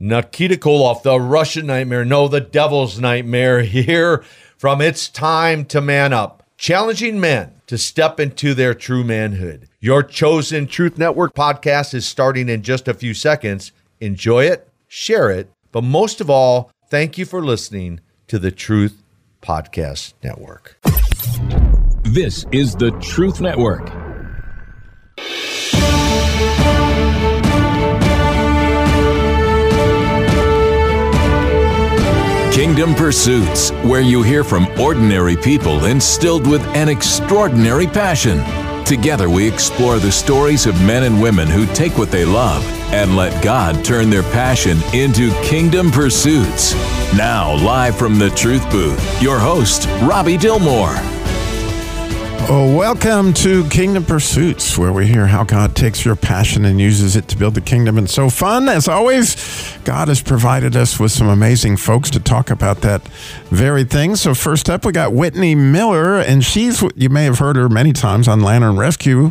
Nikita Koloff, the Russian nightmare, no, the devil's nightmare, here from It's Time to Man Up, challenging men to step into their true manhood. Your chosen Truth Network podcast is starting in just a few seconds. Enjoy it, share it, but most of all, thank you for listening to the Truth Podcast Network. This is the Truth Network. Kingdom Pursuits, where you hear from ordinary people instilled with an extraordinary passion. Together, we explore the stories of men and women who take what they love and let God turn their passion into kingdom pursuits. Now, live from the Truth Booth, your host, Robby Dilmore. Oh, welcome to Kingdom Pursuits, where we hear how God takes your passion and uses it to build the kingdom. And so fun, as always, God has provided us with some amazing folks to talk about that very thing. So, first up, we got Whitney Miller, and she's, you may have heard her many times on Lantern Rescue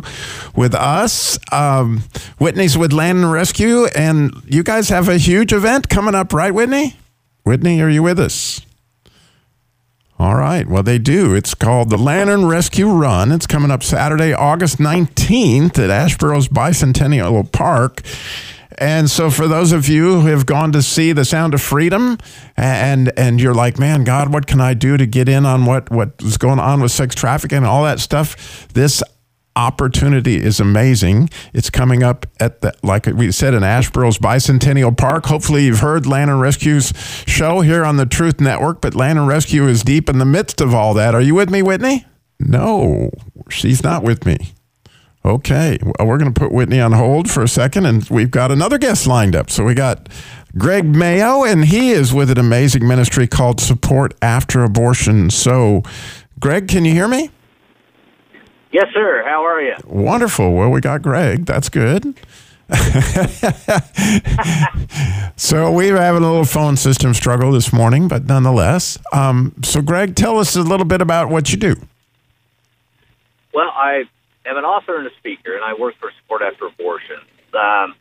with us. Um, Whitney's with Lantern Rescue, and you guys have a huge event coming up, right, Whitney? Whitney, are you with us? All right. Well, they do. It's called the Lantern Rescue Run. It's coming up Saturday, August 19th at Asheboro's Bicentennial Park. And so, for those of you who have gone to see The Sound of Freedom, and and you're like, man, God, what can I do to get in on what what is going on with sex trafficking and all that stuff? This opportunity is amazing. It's coming up at the, like we said, in Asheboro's Bicentennial Park. Hopefully, you've heard Lantern Rescue's show here on the Truth Network, but Lantern Rescue is deep in the midst of all that. Are you with me, Whitney? No, she's not with me. Okay, we're going to put Whitney on hold for a second, and we've got another guest lined up. So we got Greg Mayo, and he is with an amazing ministry called Support After Abortion. So, Greg, can you hear me? Yes, sir. How are you? Wonderful. Well, we got Greg. That's good. so we are having a little phone system struggle this morning, but nonetheless. Um, so, Greg, tell us a little bit about what you do. Well, I am an author and a speaker, and I work for Support After Abortion. Um,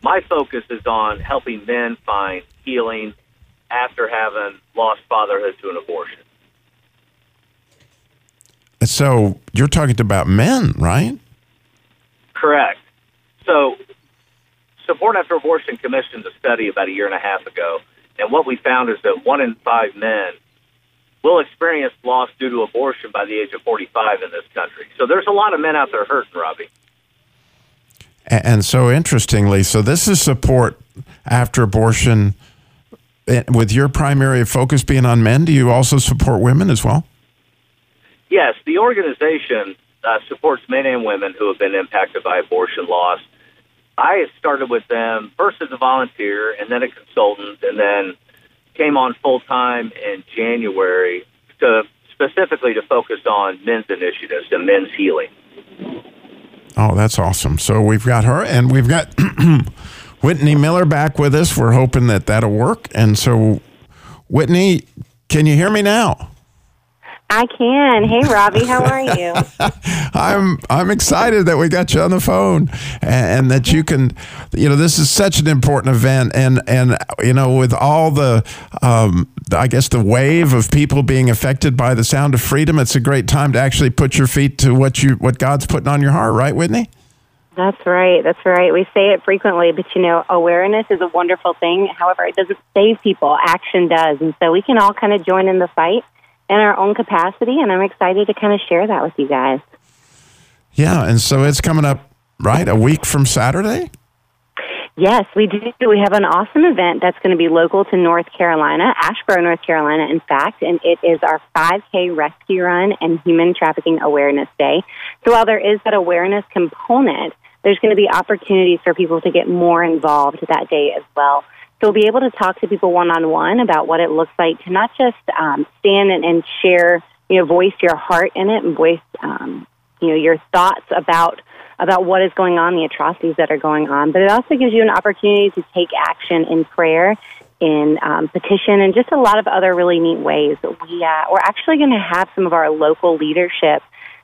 my focus is on helping men find healing after having lost fatherhood to an abortion. So you're talking about men, right? Correct. So Support After Abortion commissioned a study about a year and a half ago, and what we found is that one in five men will experience loss due to abortion by the age of 45 in this country. So there's a lot of men out there hurting, Robby. And so, interestingly, so this is support after abortion eh, with your primary focus being on men. Do you also support women as well? Yes, the organization uh, supports men and women who have been impacted by abortion loss. I started with them first as a volunteer and then a consultant, and then came on full time in January to specifically to focus on men's initiatives and men's healing. Oh, that's awesome. So we've got her, and we've got Whitney Miller back with us. We're hoping that that'll work. And so, Whitney, can you hear me now? I can. Hey, Robby, how are you? I'm I'm excited that we got you on the phone and, and, that you can, you know, this is such an important event, and and you know, with all the, um, I guess the wave of people being affected by the sound of freedom, it's a great time to actually put your feet to what you what God's putting on your heart, right, Whitney? That's right. That's right. We say it frequently, but you know, awareness is a wonderful thing. However, it doesn't save people. Action does, and so we can all kind of join in the fight in our own capacity, and I'm excited to kind of share that with you guys. Yeah, and so it's coming up, right, a week from Saturday? Yes, we do. We have an awesome event that's going to be local to North Carolina, Asheboro, North Carolina, in fact, and it is our 5K rescue run and human trafficking awareness day. So while there is that awareness component, there's going to be opportunities for people to get more involved that day as well. So we'll be able to talk to people one on one about what it looks like to not just um, stand and, and share, you know, voice your heart in it and voice, um, you know, your thoughts about about what is going on, the atrocities that are going on, but it also gives you an opportunity to take action in prayer, in um, petition, and just a lot of other really neat ways. We uh, we're actually going to have some of our local leadership.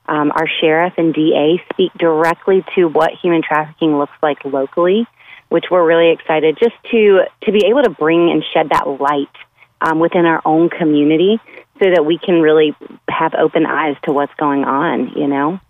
Um, our sheriff and DA speak directly to what human trafficking looks like locally which we're really excited just to to be able to bring and shed that light um, within our own community, so that we can really have open eyes to what's going on. You know.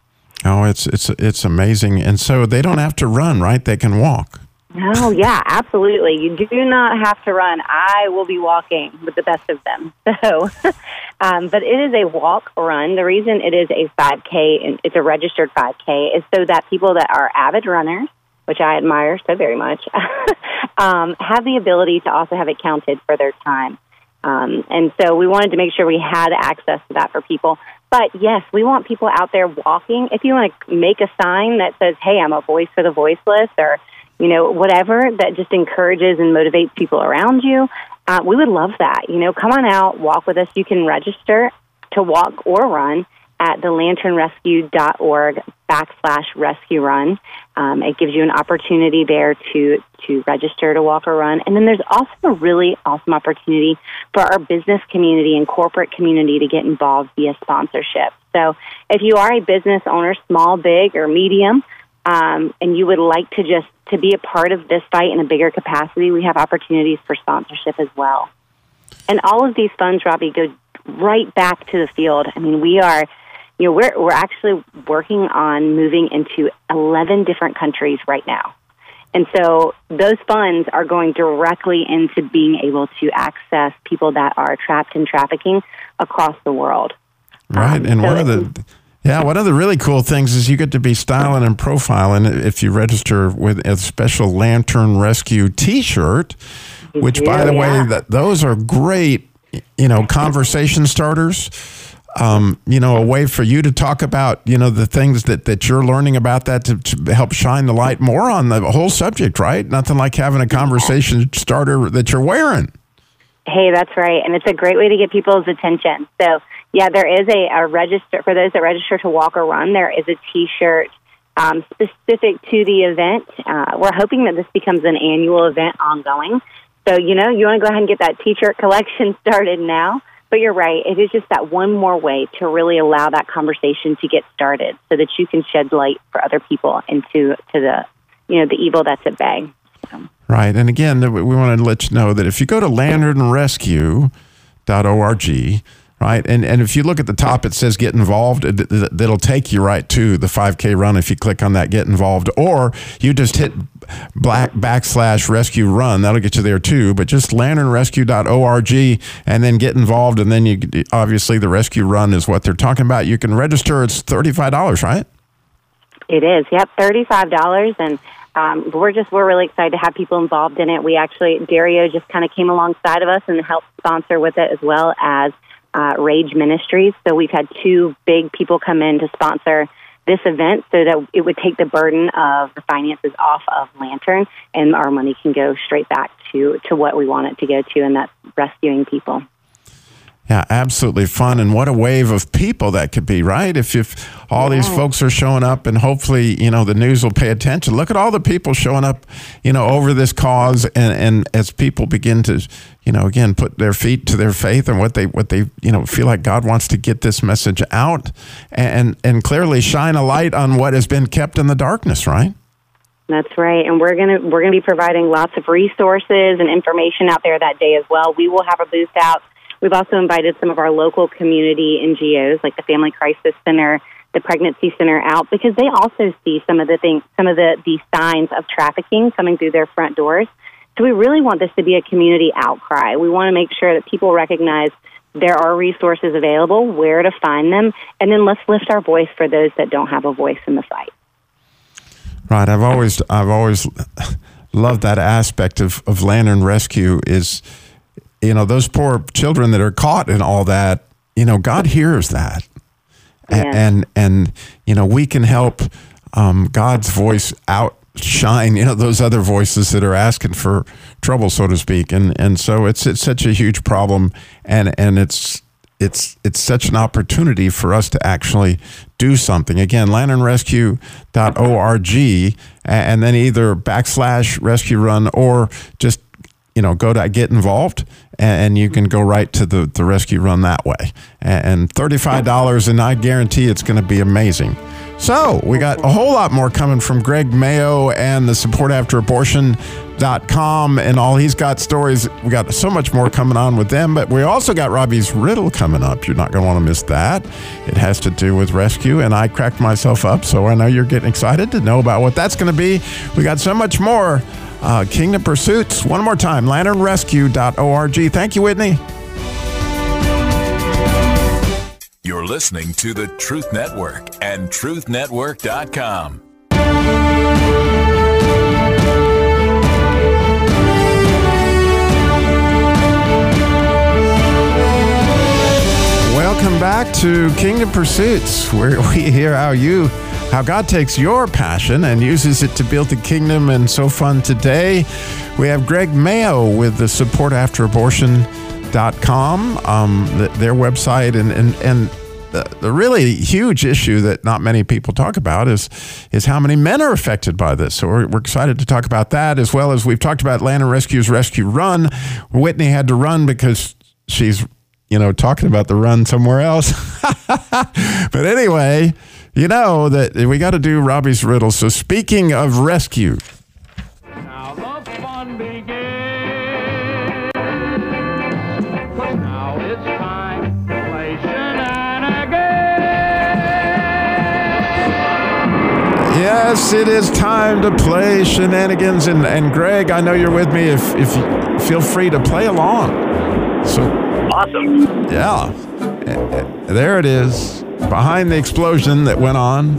Oh, it's it's it's amazing, and so they don't have to run, right? They can walk. Oh yeah, absolutely. You do not have to run. I will be walking with the best of them. So, um, but it is a walk run. The reason it is a 5K and it's a registered 5K is so that people that are avid runners, which I admire so very much, um, have the ability to also have it counted for their time. Um, and so we wanted to make sure we had access to that for people. But yes, we want people out there walking. If you want to make a sign that says, "Hey, I'm a voice for the voiceless," or you know, whatever that just encourages and motivates people around you. Uh, we would love that. You know, come on out, walk with us. You can register to walk or run at thelanternrescue.org backslash rescue run. Um, it gives you an opportunity there to, to register to walk or run. And then there's also a really awesome opportunity for our business community and corporate community to get involved via sponsorship. So if you are a business owner, small, big, or medium, um, and you would like to just to be a part of this fight in a bigger capacity, we have opportunities for sponsorship as well. And all of these funds, Robby, go right back to the field. I mean, we are, you know, we're we're actually working on moving into eleven different countries right now. And so those funds are going directly into being able to access people that are trapped in trafficking across the world. Right. Um, and so one of the yeah, one of the really cool things is you get to be styling and profiling if you register with a special Lantern Rescue T-shirt, which, by the yeah. way, that those are great. You know, conversation starters. Um, you know, a way for you to talk about, you know, the things that, that you're learning about that to, to, help shine the light more on the whole subject, right? Nothing like having a conversation starter that you're wearing. Hey, that's right. And it's a great way to get people's attention. So yeah, there is a, a register for those that register to walk or run. There is a T-shirt um, specific to the event. Uh, we're hoping that this becomes an annual event ongoing. So you know, you want to go ahead and get that T-shirt collection started now. But you're right; it is just that one more way to really allow that conversation to get started, so that you can shed light for other people into to the you know the evil that's at bay. So. Right, and again, we want to let you know that if you go to lanternrescue.org right? And and if you look at the top, it says get involved. That'll take you right to the 5K run if you click on that get involved, or you just hit black backslash rescue run. That'll get you there too. But just lanternrescue.org and then get involved, and then you obviously the rescue run is what they're talking about. You can register. It's thirty five dollars, right? It is. Yep, thirty five dollars and. Um, we're just we're really excited to have people involved in it. We actually Dario just kind of came alongside of us and helped sponsor with it as well as uh, Rage Ministries. So we've had two big people come in to sponsor this event so that it would take the burden of the finances off of Lantern and our money can go straight back to, to what we want it to go to, and that's rescuing people. Yeah, absolutely fun. And what a wave of people that could be, right? If, if all yeah. these folks are showing up and hopefully, you know, the news will pay attention. Look at all the people showing up, you know, over this cause. And, and as people begin to, you know, again, put their feet to their faith and what they, what they, you know, feel like God wants to get this message out and, and clearly shine a light on what has been kept in the darkness, right? That's right, and we're gonna we're gonna be providing lots of resources and information out there that day as well. We will have a booth out We've also invited some of our local community NGOs, like the Family Crisis Center, the Pregnancy Center, out because they also see some of the things, some of the, the signs of trafficking coming through their front doors. So we really want this to be a community outcry. We want to make sure that people recognize there are resources available, where to find them, and then let's lift our voice for those that don't have a voice in the fight. Right. I've always I've always loved that aspect of, of Lantern Rescue is you know, those poor children that are caught in all that, you know, God hears that. Yeah. And, and, you know, we can help um, God's voice outshine, you know, those other voices that are asking for trouble, so to speak. And, and so it's, it's such a huge problem. And, and it's, it's it's such an opportunity for us to actually do something. Again, lanternrescue.org and then either backslash rescue run or just you know go to get involved and you can go right to the, the rescue run that way. And $35, and I guarantee it's going to be amazing So we got a whole lot more coming from Greg Mayo and the support after abortion.com and all. He's got stories. We got so much more coming on with them, but we also got Robby's riddle coming up. You're not going to want to miss that. It has to do with rescue, and I cracked myself up, so I know you're getting excited to know about what that's going to be. We got so much more. Uh, Kingdom Pursuits, one more time, lanternrescue.org. Thank you, Whitney. You're listening to the Truth Network and truthnetwork.com. Welcome back to Kingdom Pursuits, where we hear how you, how God takes your passion and uses it to build the kingdom. And so fun today, we have Greg Mayo with the Support After Um, the, their website, and and and the, the really huge issue that not many people talk about is is how many men are affected by this. So we're, we're excited to talk about that as well as we've talked about Lantern Rescue's Rescue Run. Whitney had to run because she's you know, talking about the run somewhere else. but anyway, you know that we got to do Robby's riddle. So speaking of rescue, yes, it is time to play shenanigans. And, and Greg, I know you're with me. If if you feel free to play along. So Awesome. yeah, Eh, eh, there it is. Behind the explosion that went on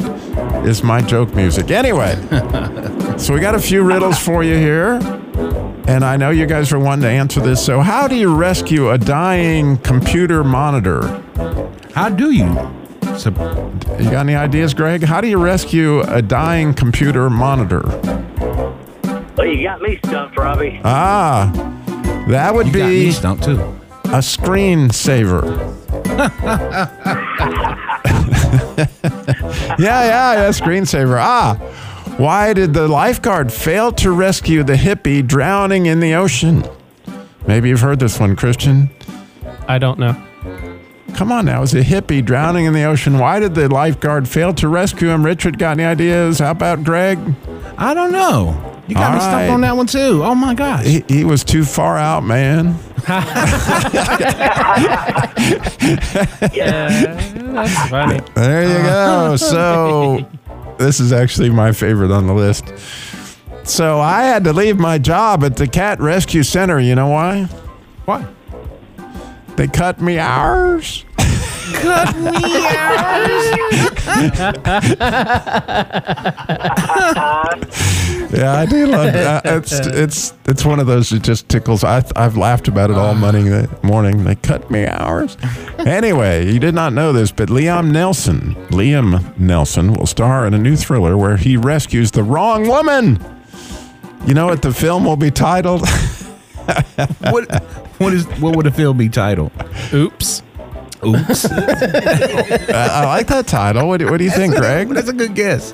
is my joke music. Anyway, so we got a few riddles for you here. And I know you guys are wanting to answer this. So, how do you rescue a dying computer monitor? How do you? So, You got any ideas, Greg? How do you rescue a dying computer monitor? Well, you got me stumped, Robby. Ah, that would you got me be stumped too. a screensaver. yeah, yeah, yeah, screensaver. Ah, why did the lifeguard fail to rescue the hippie drowning in the ocean? Maybe you've heard this one, Christian. I don't know. Come on now, is a hippie drowning in the ocean? Why did the lifeguard fail to rescue him? Richard, got any ideas? How about Greg? I don't know. You got All me stumped right. on that one too. Oh my gosh. He, he was too far out, man. Yeah, that's funny. There you go. So, this is actually my favorite on the list. So, I had to leave my job at the cat rescue center. You know why? Why? They cut me hours. Cut me Yeah, I do love it. Uh, it's it's it's one of those that just tickles. I I've laughed about it all uh-huh. morning. Morning, they cut me hours. Anyway, you did not know this, but Liam Neeson, Liam Neeson, will star in a new thriller where he rescues the wrong woman. You know what the film will be titled? what? What is? What would the film be titled? Oops. Oops. I, I like that title. What do, what do you think, Greg? That's a good guess.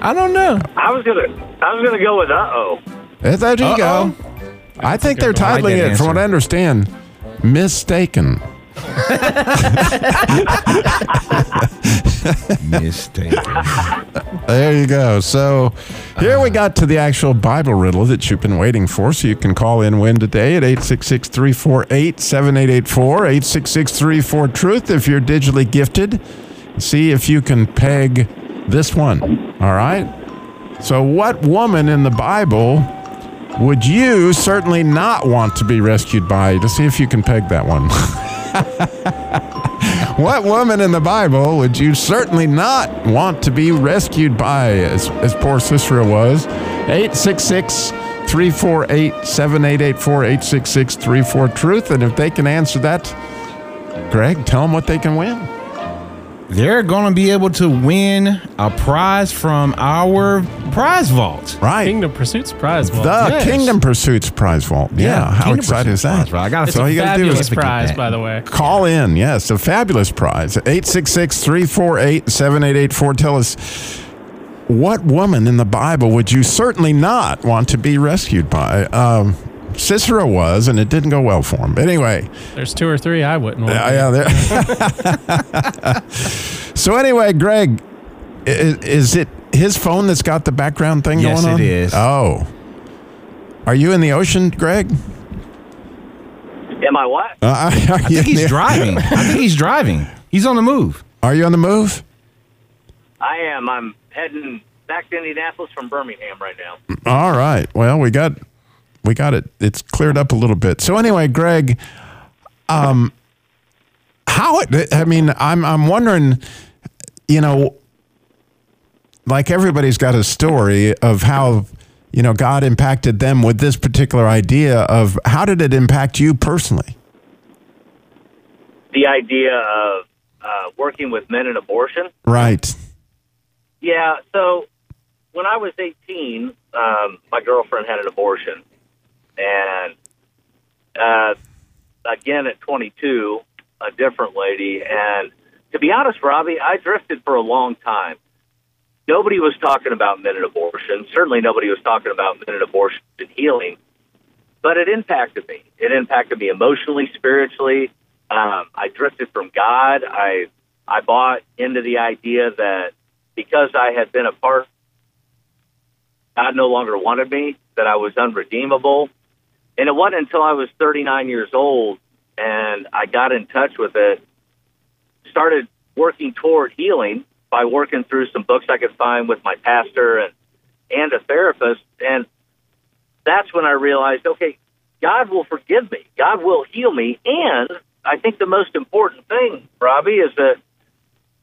I don't know. I was gonna, I was gonna go with uh oh. There you go. I think they're I titling that it, from what I understand, mistaken. Mistake. There you go. So here we got to the actual Bible riddle that you've been waiting for. So you can call in win today at 866 348 7884 866 34 Truth if you're digitally gifted. See if you can peg this one. All right. So, what woman in the Bible would you certainly not want to be rescued by? To see if you can peg that one. What woman in the Bible would you certainly not want to be rescued by, as, as poor Sisera was? 866 348 7884 866 34 Truth. And if they can answer that, Greg, tell them what they can win. They're going to be able to win a prize from our prize vault. Right. Kingdom Pursuits prize. Vault. the yes. Kingdom Pursuits Prize Vault. Yeah. how Kingdom exciting is that? prize. I got It's So all a you gotta do is fabulous prize, by the way. Call in. Yes, a fabulous prize. 866 348 7884. Tell us what woman in the Bible would you certainly not want to be rescued by? Um, Sisera was, and it didn't go well for him. But anyway, There's two or three I wouldn't want. yeah, yeah. There. so anyway, Greg, Is, is it his phone that's got the background thing Yes, going on? Yes, it is. Oh. Are you in the ocean, Greg? Am I what? Uh, are I think he's the- driving. I think he's driving. He's on the move. Are you on the move? I am. I'm heading back to Indianapolis from Birmingham right now. All right. Well, we got we got it. It's cleared up a little bit. So anyway, Greg, um, how it? I mean, I'm I'm wondering, you know, like everybody's got a story of how you know God impacted them with this particular idea of how did it impact you personally? The idea of uh, working with men in abortion. Right. Yeah. So when I was 18, um, my girlfriend had an abortion, and uh, again at 22, a different lady. And to be honest, Robby, I drifted for a long time. Nobody was talking about in abortion. Certainly, nobody was talking about in abortion and healing. But it impacted me. It impacted me emotionally, spiritually. Um, I drifted from God. I I bought into the idea that because I had been a part, God no longer wanted me, that I was unredeemable. And it wasn't until I was 39 years old and I got in touch with it, started working toward healing by working through some books I could find with my pastor and, and a therapist. And that's when I realized, okay, God will forgive me. God will heal me. And I think the most important thing, Robby, is that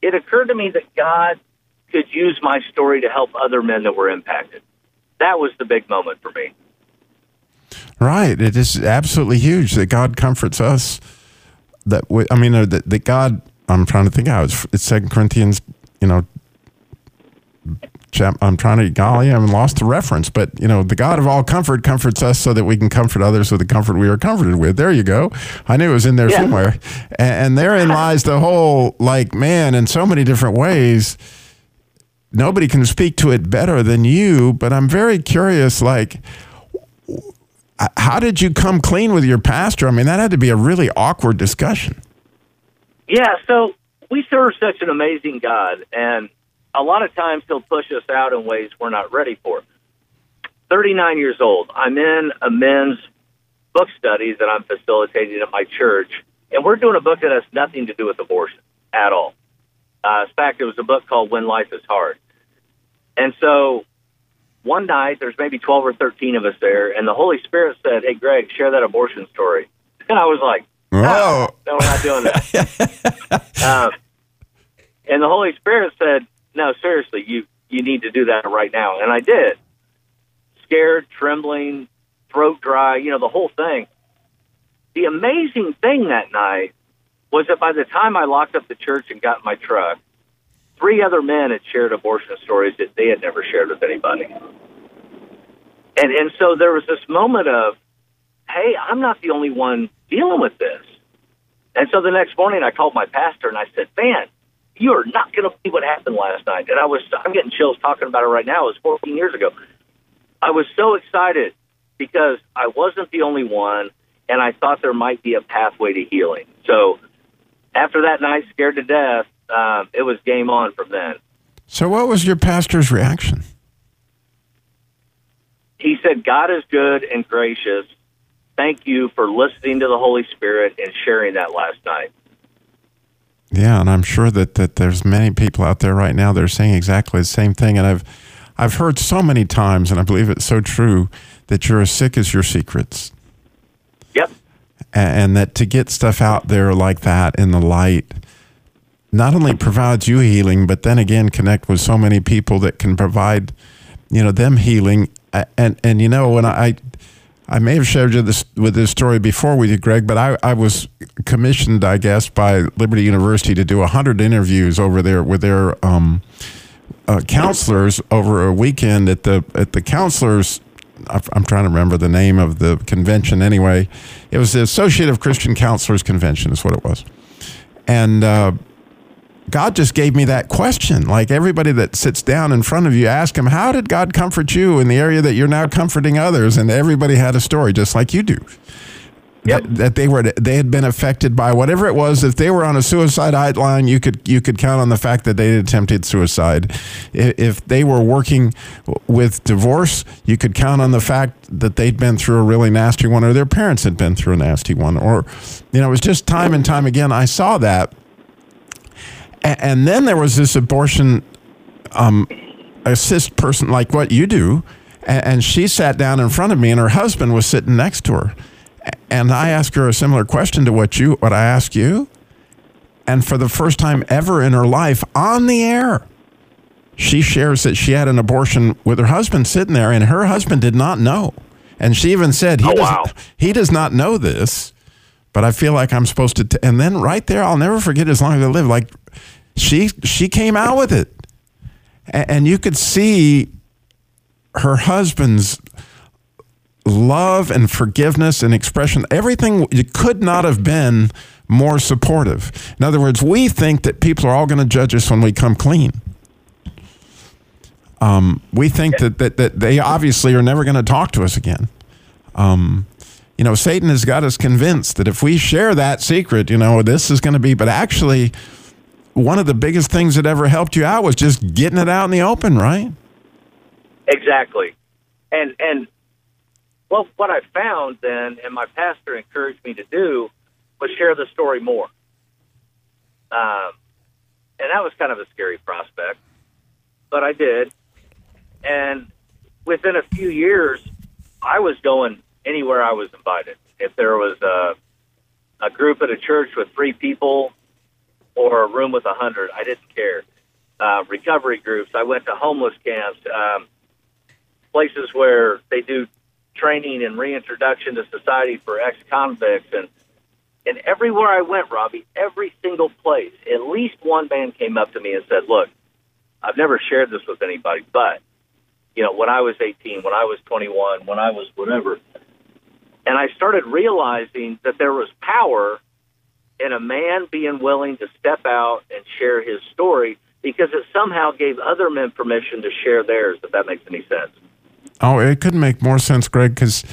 it occurred to me that God could use my story to help other men that were impacted. That was the big moment for me. Right. It is absolutely huge that God comforts us. That we, I mean, uh, that, that God. I'm trying to think how it's, it's Second Corinthians. You know. I'm trying to. Golly, I haven't lost the reference. But you know, the God of all comfort comforts us so that we can comfort others with the comfort we are comforted with. There you go. I knew it was in there Yeah. somewhere. And, and therein lies the whole. Like, man, in so many different ways. Nobody can speak to it better than you. But I'm very curious. Like how did you come clean with your pastor? I mean, that had to be a really awkward discussion. Yeah, so we serve such an amazing God, and a lot of times He'll push us out in ways we're not ready for. 39 years old. I'm in a men's book study that I'm facilitating at my church, and we're doing a book that has nothing to do with abortion at all. Uh, in fact, it was a book called When Life is Hard. And so one night, there's maybe 12 or 13 of us there, and the Holy Spirit said, Hey, Greg, share that abortion story. And I was like, Whoa. no, we're not doing that. um, and the Holy Spirit said, "No, seriously, you you need to do that right now." And I did. Scared, trembling, throat dry, you know, the whole thing. The amazing thing that night was that by the time I locked up the church and got in my truck, three other men had shared abortion stories that they had never shared with anybody. And and so there was this moment of, hey, I'm not the only one dealing with this. And so the next morning I called my pastor and I said, man, you are not to believe what happened last night. And I was, I'm getting chills talking about it right now. It was 14 years ago. I was so excited because I wasn't the only one and I thought there might be a pathway to healing. So after that night, scared to death, um, it was game on from then. So, what was your pastor's reaction? He said, God is good and gracious. Thank you for listening to the Holy Spirit and sharing that last night. Yeah, and I'm sure that, that there's many people out there right now that are saying exactly the same thing. And I've I've heard so many times, and I believe it's so true, that you're as sick as your secrets. Yep. And that to get stuff out there like that in the light not only provides you healing, but then again connect with so many people that can provide, you know, them healing. And and you know when I I may have shared you this with this story before with you, Greg, but I, I was commissioned, I guess, by Liberty University to do hundred interviews over there with their um, uh, counselors over a weekend at the at the counselors. I'm trying to remember the name of the convention. Anyway, it was the Associate of Christian Counselors Convention, is what it was, and. Uh, God just gave me that question. Like everybody that sits down in front of you, ask him, How did God comfort you in the area that you're now comforting others? And everybody had a story, just like you do. Yep. that, that they were they had been affected by whatever it was. If they were on a suicide hotline, you could you could count on the fact that they had attempted suicide. If they were working with divorce, you could count on the fact that they'd been through a really nasty one, or their parents had been through a nasty one, or you know, it was just time and time again. I saw that, And then there was this abortion um, assist person like what you do and, and she sat down in front of me and her husband was sitting next to her and i asked her a similar question to what you what i asked you and for the first time ever in her life on the air she shares that she had an abortion with her husband sitting there and her husband did not know and she even said he, Oh, does, wow. he does not know this but i feel like i'm supposed to t-. and then right there i'll never forget as long as i live like she she came out with it. A- and you could see her husband's love and forgiveness and expression. Everything it could not have been more supportive. In other words we think that people are all going to judge us when we come clean. Um, we think that, that, that they obviously are never going to talk to us again. Um, you know satan has got us convinced that if we share that secret you know this is going to be but actually one of the biggest things that ever helped you out was just getting it out in the open, right? Exactly. And and well, what I found then, and my pastor encouraged me to do, was share the story more. Um, and that was kind of a scary prospect, but I did. And within a few years, I was going anywhere I was invited. If there was a a group at a church with three people or a room with a hundred, I didn't care. Uh, recovery groups. I went to homeless camps. Um, places where they do training and reintroduction to society for ex-convicts and and everywhere I went, Robby, every single place, at least one man came up to me and said, "Look, I've never shared this with anybody, but you know, when I was 18, when I was 21, when I was whatever." And I started realizing that there was power in a man being willing to step out and share his story because it somehow gave other men permission to share theirs, if that makes any sense. Oh, it couldn't make more sense, Greg, because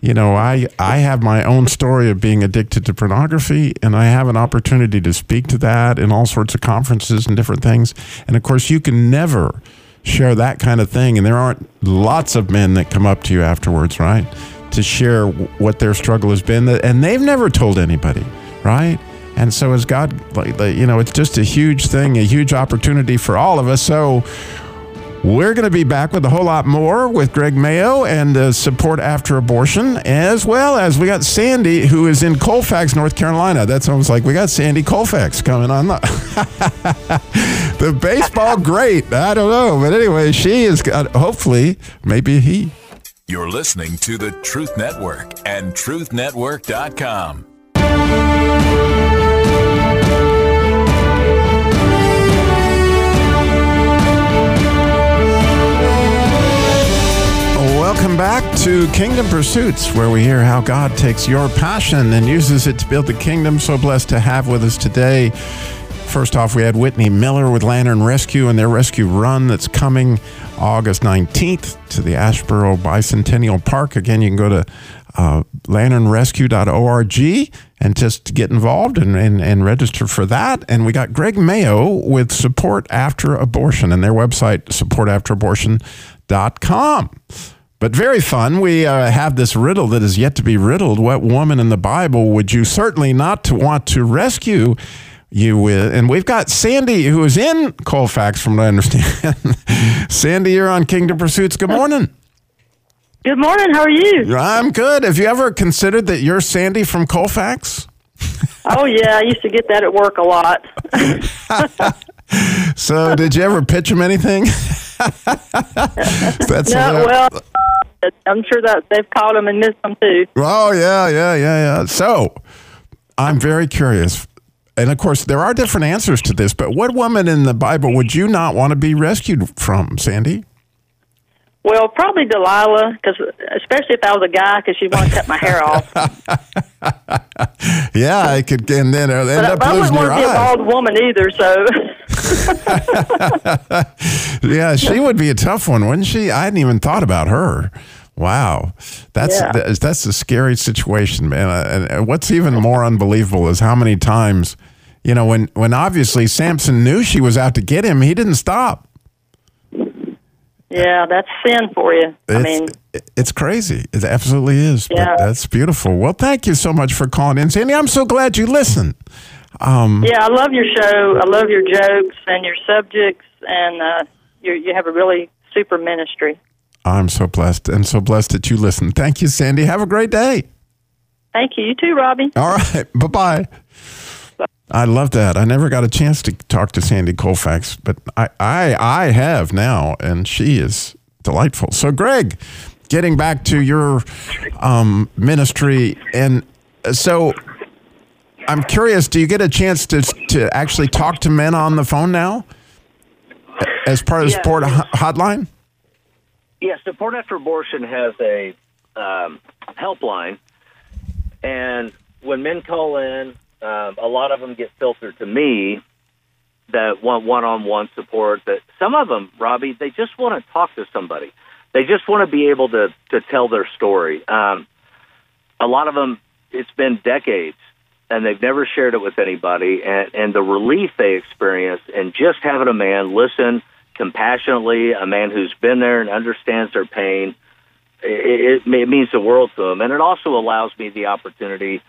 you know I I have my own story of being addicted to pornography, and I have an opportunity to speak to that in all sorts of conferences and different things. And of course, you can never share that kind of thing, and there aren't lots of men that come up to you afterwards, right, to share what their struggle has been, and they've never told anybody, right? And so, as God, you know, it's just a huge thing, a huge opportunity for all of us. So. We're going to be back with a whole lot more with Greg Mayo and uh, support after abortion, as well as we got Sandy, who is in Colfax, North Carolina. That's almost like we got Sandy Koufax coming on the, the baseball great. I don't know, but anyway, she is got hopefully maybe he. You're listening to the Truth Network and truthnetwork.com. Welcome back to Kingdom Pursuits, where we hear how God takes your passion and uses it to build the kingdom. So blessed to have with us today. First off, we had Whitney Miller with Lantern Rescue and their rescue run that's coming August 19th to the Asheboro Bicentennial Park. Again, you can go to uh, lanternrescue.org and just get involved and, and, and register for that. And we got Greg Mayo with Support After Abortion and their website, supportafterAbortion.com. But very fun. We uh, have this riddle that is yet to be riddled. What woman in the Bible would you certainly not to want to rescue you with? And we've got Sandy, who is in Colfax, from what I understand. Sandy, you're on Kingdom Pursuits. Good morning. Good morning. How are you? I'm good. Have you ever considered that you're Sandy from Colfax? Oh yeah, I used to get that at work a lot. So, did you ever pitch him anything? That's No, well, I'm sure that they've caught him and missed him too. Oh yeah, yeah, yeah, yeah. So I'm very curious. And of course, there are different answers to this, but what woman in the Bible would you not want to be rescued from, Sandy? Well, probably Delilah, because especially if I was a guy, because she'd want to cut my hair off. Yeah, I could, and then end But, up but I losing wouldn't want your to be a bald woman either. So Yeah, she would be a tough one, wouldn't she? I hadn't even thought about her. Wow, that's Yeah. that's, that's a scary situation, man. Uh, And, and what's even more unbelievable is how many times, you know, when when obviously Samson knew she was out to get him, he didn't stop. Yeah, that's sin for you. I It's, mean, it's crazy. It absolutely is. But Yeah. that's beautiful. Well, thank you so much for calling in, Sandy. I'm so glad you listened. Um, yeah, I love your show. I love your jokes and your subjects, and uh, you you have a really super ministry. I'm so blessed and so blessed that you listen. Thank you, Sandy. Have a great day. Thank you. You too, Robby. All right. Bye bye. I love that. I never got a chance to talk to Sandy Koufax, but I, I, I have now, and she is delightful. So, Greg, getting back to your um, ministry, and so I'm curious. Do you get a chance to to actually talk to men on the phone now, as part of the Yeah. support ho- hotline? Yeah, Support After Abortion has a um, helpline, and when men call in, um, a lot of them get filtered to me that want one-on-one support. That some of them, Robby, they just want to talk to somebody. They just want to be able to to tell their story. Um, a lot of them, it's been decades, and they've never shared it with anybody. And and the relief they experience, and just having a man listen compassionately, a man who's been there and understands their pain, it, it, it means the world to them. And it also allows me the opportunity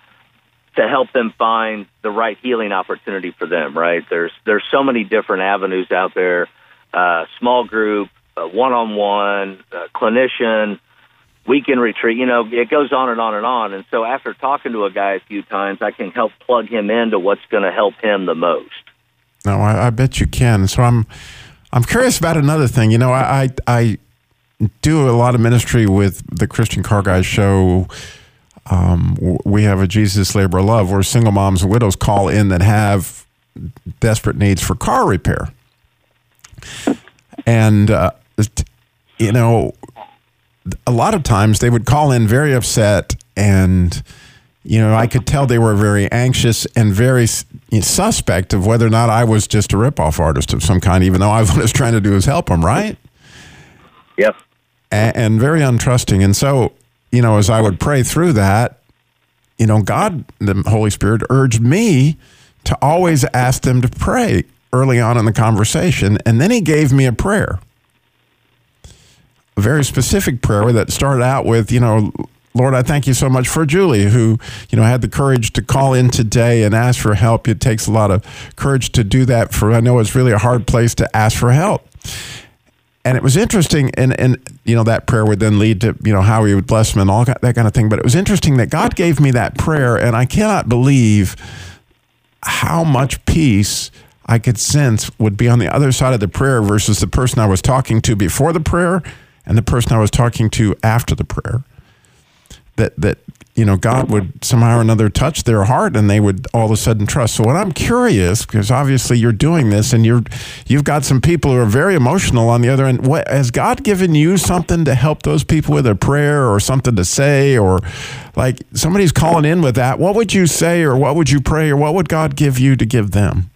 to help them find the right healing opportunity for them. Right? There's there's so many different avenues out there. Uh, small group, one on one, clinician, weekend retreat. You know, it goes on and on and on. And so after talking to a guy a few times, I can help plug him into what's going to help him the most. No, I, I bet you can. So I'm, I'm curious about another thing. You know, I, I, I do a lot of ministry with the Christian Car Guys show. Um, we have a Jesus Labor of Love where single moms and widows call in that have desperate needs for car repair. And, uh, you know, a lot of times they would call in very upset and you know i could tell they were very anxious and very suspect of whether or not i was just a ripoff artist of some kind even though i was trying to do is help them right Yep. and, and very untrusting and so you know as i would pray through that you know god the holy spirit urged me to always ask them to pray early on in the conversation and then he gave me a prayer a very specific prayer that started out with, you know, Lord, I thank you so much for Julie, who, you know, had the courage to call in today and ask for help. It takes a lot of courage to do that. For I know it's really a hard place to ask for help. And it was interesting, and and you know that prayer would then lead to you know how he would bless them and all that kind of thing. But it was interesting that God gave me that prayer, and I cannot believe how much peace I could sense would be on the other side of the prayer versus the person I was talking to before the prayer and the person I was talking to after the prayer. That that you know God would somehow or another touch their heart and they would all of a sudden trust. So what I'm curious because obviously you're doing this and you're you've got some people who are very emotional on the other end. What has God given you something to help those people with a prayer or something to say or like somebody's calling in with that? What would you say or what would you pray or what would God give you to give them?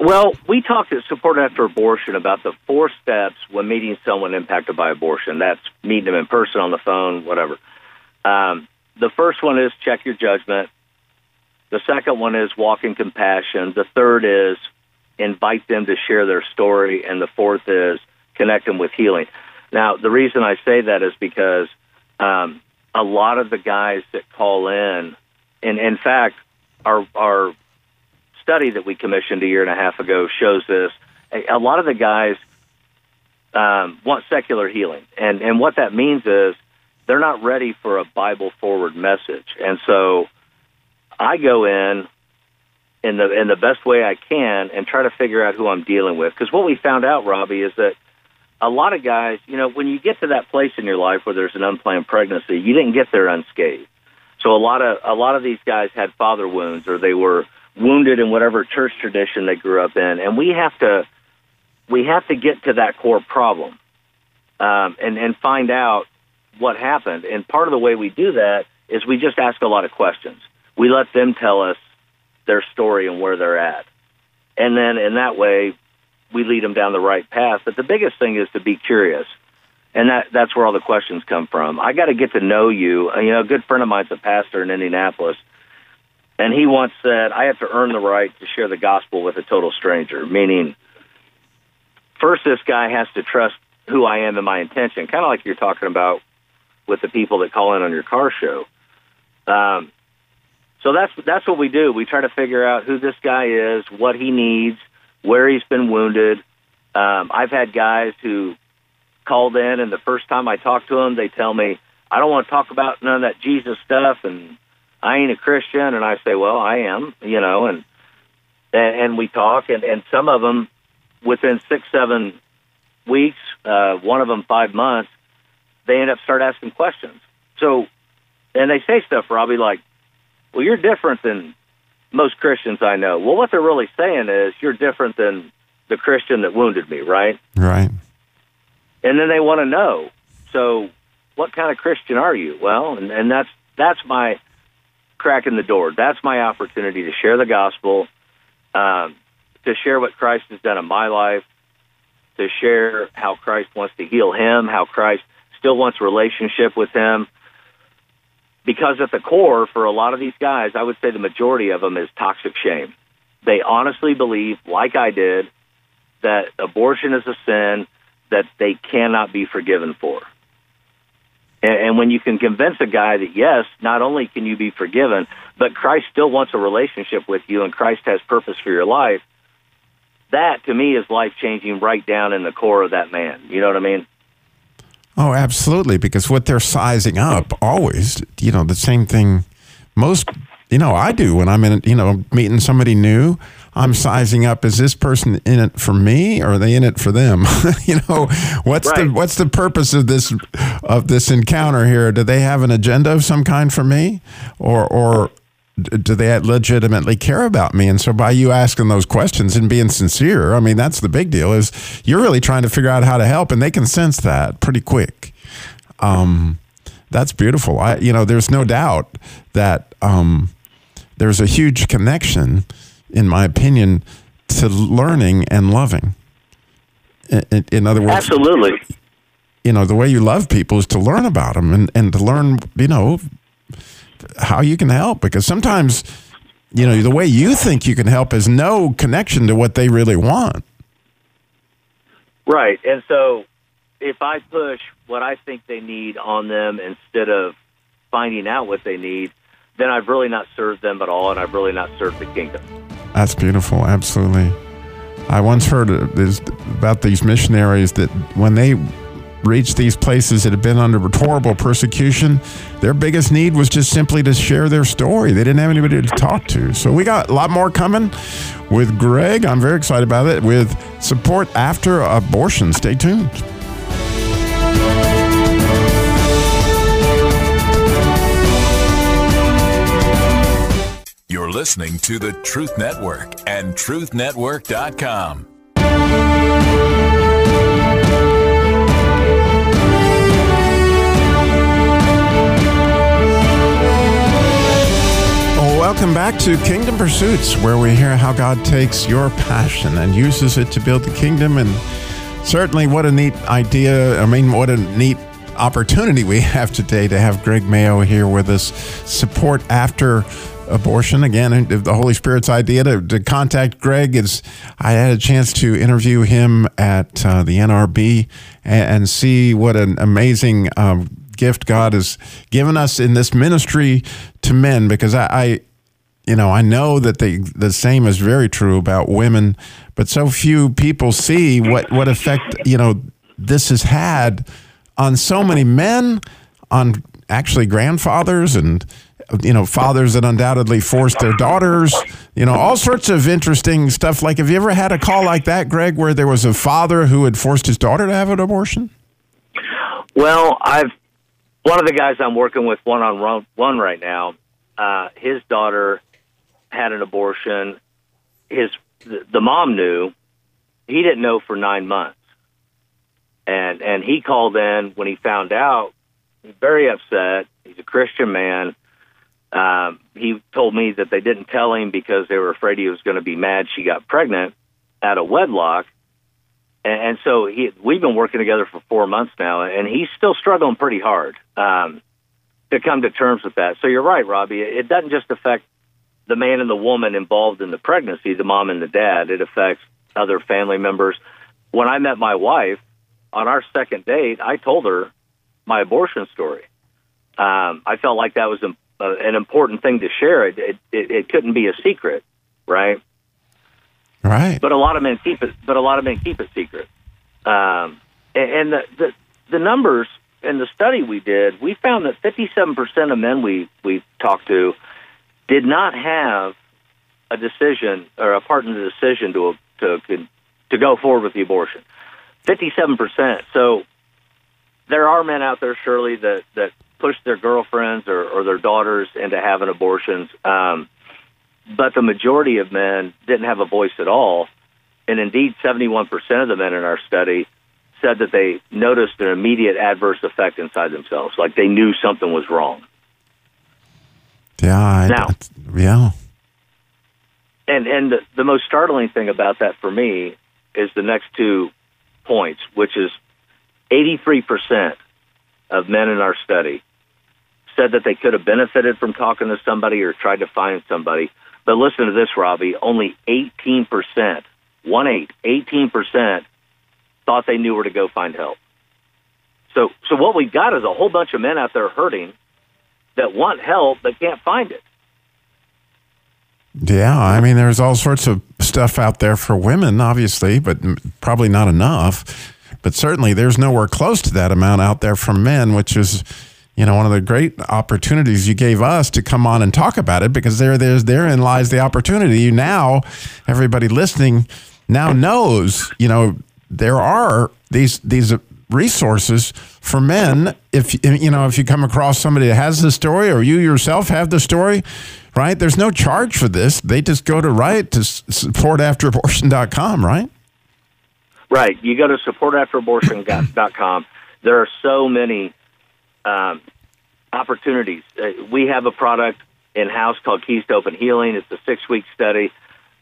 Well, we talked at Support After Abortion about the four steps when meeting someone impacted by abortion. That's meeting them in person, on the phone, whatever. Um, the first one is check your judgment. The second one is walk in compassion. The third is invite them to share their story. And the fourth is connect them with healing. Now, the reason I say that is because um, a lot of the guys that call in, and in fact, our, our study that we commissioned a year and a half ago shows this. A, lot of the guys um, want secular healing, and and what that means is they're not ready for a Bible forward message, and so I go in in the in the best way I can and try to figure out who I'm dealing with. Because what we found out, Robby, is that a lot of guys, you know, when you get to that place in your life where there's an unplanned pregnancy, you didn't get there unscathed. So a lot of a lot of these guys had father wounds, or they were wounded in whatever church tradition they grew up in, and we have to we have to get to that core problem um, and and find out what happened. And part of the way we do that is we just ask a lot of questions. We let them tell us their story and where they're at, and then in that way we lead them down the right path. But the biggest thing is to be curious. and that that's where all the questions come from. I got to get to know you. Uh, You know, a good friend of mine's a pastor in Indianapolis, and he once said, "I have to earn the right to share the gospel with a total stranger." Meaning, first, this guy has to trust who I am and my intention, kind of like you're talking about with the people that call in on your car show. Um, so that's that's what we do. We try to figure out who this guy is, what he needs, where he's been wounded. Um, I've had guys who called in, and the first time I talk to them, they tell me, "I don't want to talk about none of that Jesus stuff, and I ain't a Christian." And I say, "Well, I am," you know, and and, and we talk, and and some of them within six, seven weeks, uh, one of them five months, they end up start asking questions. So, and they say stuff, Robby, like, "Well, you're different than most Christians I know." Well, what they're really saying is, "You're different than the Christian that wounded me," right? Right. and then they want to know. So, what kind of Christian are you? Well, and, and that's that's my crack in the door. That's my opportunity to share the gospel, um, to share what Christ has done in my life, to share how Christ wants to heal him, how Christ still wants a relationship with him. Because at the core, for a lot of these guys, I would say the majority of them is toxic shame. They honestly believe, like I did, that abortion is a sin that they cannot be forgiven for. And, and when you can convince a guy that yes, not only can you be forgiven, but Christ still wants a relationship with you and Christ has purpose for your life, that to me is life changing right down in the core of that man. You know what I mean? Oh, absolutely. Because what they're sizing up always, you know, the same thing most, you know, I do when I'm in, you know, meeting somebody new. I'm sizing up: is this person in it for me, or are they in it for them? you know, what's the what's the purpose of this of this encounter here? Do they have an agenda of some kind for me, or or do they legitimately care about me? And so, by you asking those questions and being sincere, I mean, that's the big deal. Is you're really trying to figure out how to help, and they can sense that pretty quick. Um, that's beautiful. I, you know, there's no doubt that um, there's a huge connection, in my opinion, to learning and loving. In, in- in other words, Absolutely. you know, the way you love people is to learn about them and, and to learn, you know, how you can help. Because sometimes, you know, the way you think you can help has no connection to what they really want. Right. And so if I push what I think they need on them instead of finding out what they need, then I've really not served them at all and I've really not served the kingdom. That's beautiful. Absolutely. I once heard about these missionaries that when they reached these places that had been under horrible persecution, their biggest need was just simply to share their story. They didn't have anybody to talk to. So we got a lot more coming with Greg. I'm very excited about it with support after abortion. Stay tuned. You're listening to the Truth Network and truthnetwork.com. welcome back to Kingdom Pursuits, where we hear how God takes your passion and uses it to build the kingdom. And certainly, what a neat idea. I mean, what a neat opportunity we have today to have Greg Mayo here with us. Support after abortion. Again, the Holy Spirit's idea to, to contact Greg is I had a chance to interview him at uh, the NRB and, and see what an amazing um, gift God has given us in this ministry to men because I, I you know, I know that the the same is very true about women, but so few people see what what effect you know this has had on so many men, on actually grandfathers and you know fathers that undoubtedly forced their daughters, you know, all sorts of interesting stuff. Like, have you ever had a call like that, Greg, where there was a father who had forced his daughter to have an abortion? Well, I've one of the guys I'm working with one on one right now. Uh, his daughter had an abortion. His the, mom knew. He didn't know for nine months, and and he called in when he found out. He's very upset. He's a Christian man. Um, he told me that they didn't tell him because they were afraid he was going to be mad she got pregnant out of wedlock and, and so he, we've been working together for four months now, and he's still struggling pretty hard um, to come to terms with that. So you're right, Robby. It doesn't just affect the man and the woman involved in the pregnancy, the mom and the dad. It affects other family members. When I met my wife on our second date, I told her my abortion story. Um, I felt like that was a, uh, an important thing to share. It, it, it, it couldn't be a secret, right? Right. But a lot of men keep it. But a lot of men keep it secret. Um, and and the, the the numbers in the study we did, we found that 57 percent of men we we talked to did not have a decision or a part in the decision to to to go forward with the abortion. 57 percent. So there are men out there, surely, that that push their girlfriends or, or their daughters into having abortions. Um, but the majority of men didn't have a voice at all. And indeed, 71% of the men in our study said that they noticed an immediate adverse effect inside themselves, like they knew something was wrong. Yeah. I, Now- yeah. And and the, the most startling thing about that for me is the next two points, which is 83% of men in our study said that they could have benefited from talking to somebody or tried to find somebody. But listen to this, Robby. Only 18%, one eight, 18% thought they knew where to go find help. So, so what we've got is a whole bunch of men out there hurting that want help but can't find it. Yeah, I mean, there's all sorts of stuff out there for women, obviously, but probably not enough. But certainly, there's nowhere close to that amount out there for men, which is, you know, one of the great opportunities you gave us to come on and talk about it because there, there's therein lies the opportunity. Now, everybody listening now knows, you know, there are these these resources for men. If you know, if you come across somebody that has the story, or you yourself have the story, right? There's no charge for this. They just go to right to supportafterabortion.com, right? Right. You go to supportafterabortion.com. There are so many um, opportunities. Uh, we have a product in house called Keys to Open Healing. It's a six week study,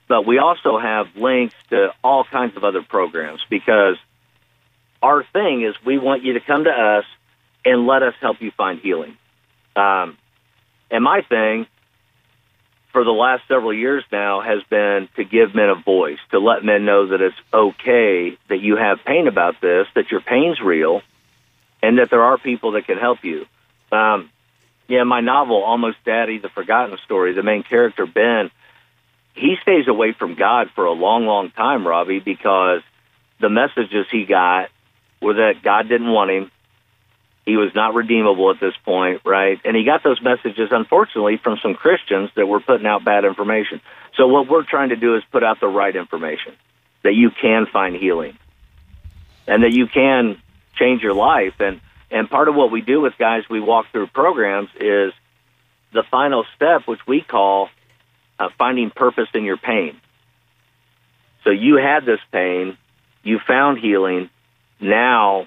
but we also have links to all kinds of other programs because our thing is we want you to come to us and let us help you find healing. Um, and my thing for the last several years now has been to give men a voice, to let men know that it's okay that you have pain about this, that your pain's real, and that there are people that can help you. Um, yeah, my novel, Almost Daddy, The Forgotten Story, the main character, Ben, he stays away from God for a long, long time, Robby, because the messages he got were that God didn't want him. He was not redeemable at this point, right? And he got those messages, unfortunately, from some Christians that were putting out bad information. So what we're trying to do is put out the right information that you can find healing and that you can change your life. And and part of what we do with guys we walk through programs is the final step, which we call uh, finding purpose in your pain. So you had this pain, you found healing, now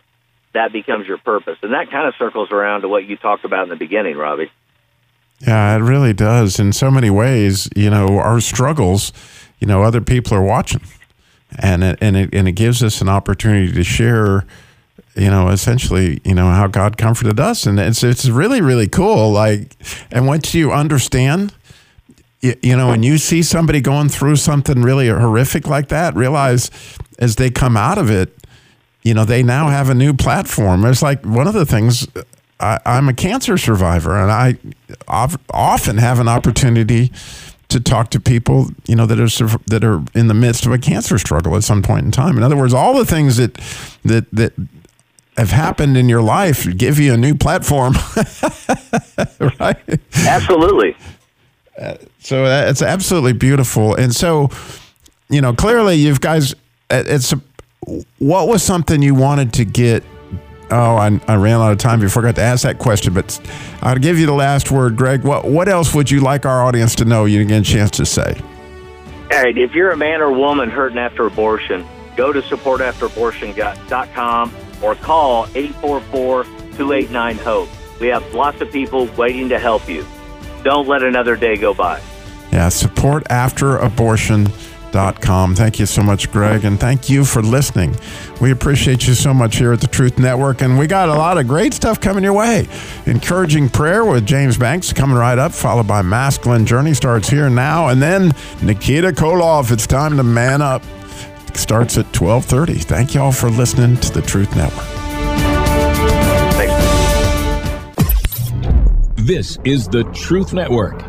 that becomes your purpose. And that kind of circles around to what you talked about in the beginning, Robby. Yeah, it really does. In so many ways, you know, our struggles, you know, other people are watching, and it, and it and it gives us an opportunity to share, you know, essentially, you know, how God comforted us, and it's it's really really cool. Like, and once you understand, you, you know, and you see somebody going through something really horrific like that, realize as they come out of it, you know, they now have a new platform. It's like one of the things. I, I'm a cancer survivor, and I often have an opportunity to talk to people, you know, that are that are in the midst of a cancer struggle at some point in time. In other words, all the things that that that have happened in your life give you a new platform, right? Absolutely. Uh, so that- it's absolutely beautiful. And so, you know, clearly, you've guys, it- it's what was something you wanted to get. Oh, I, I ran out of time before I got to ask that question, but I'll give you the last word, Greg. What what else would you like our audience to know? You didn't get a chance to say. All right, if you're a man or woman hurting after abortion, go to supportafterabortion.com or call 844-289-HOPE. We have lots of people waiting to help you. Don't let another day go by. Yeah, supportafterabortion.com. com. Thank you so much, Greg, and thank you for listening. We appreciate you so much here at the Truth Network, and we got a lot of great stuff coming your way. Encouraging prayer with James Banks coming right up, followed by Masculine Journey starts here now, and then Nikita Koloff. It's time to man up. Starts at twelve thirty. Thank you all for listening to the Truth Network. Thanks. This is the Truth Network.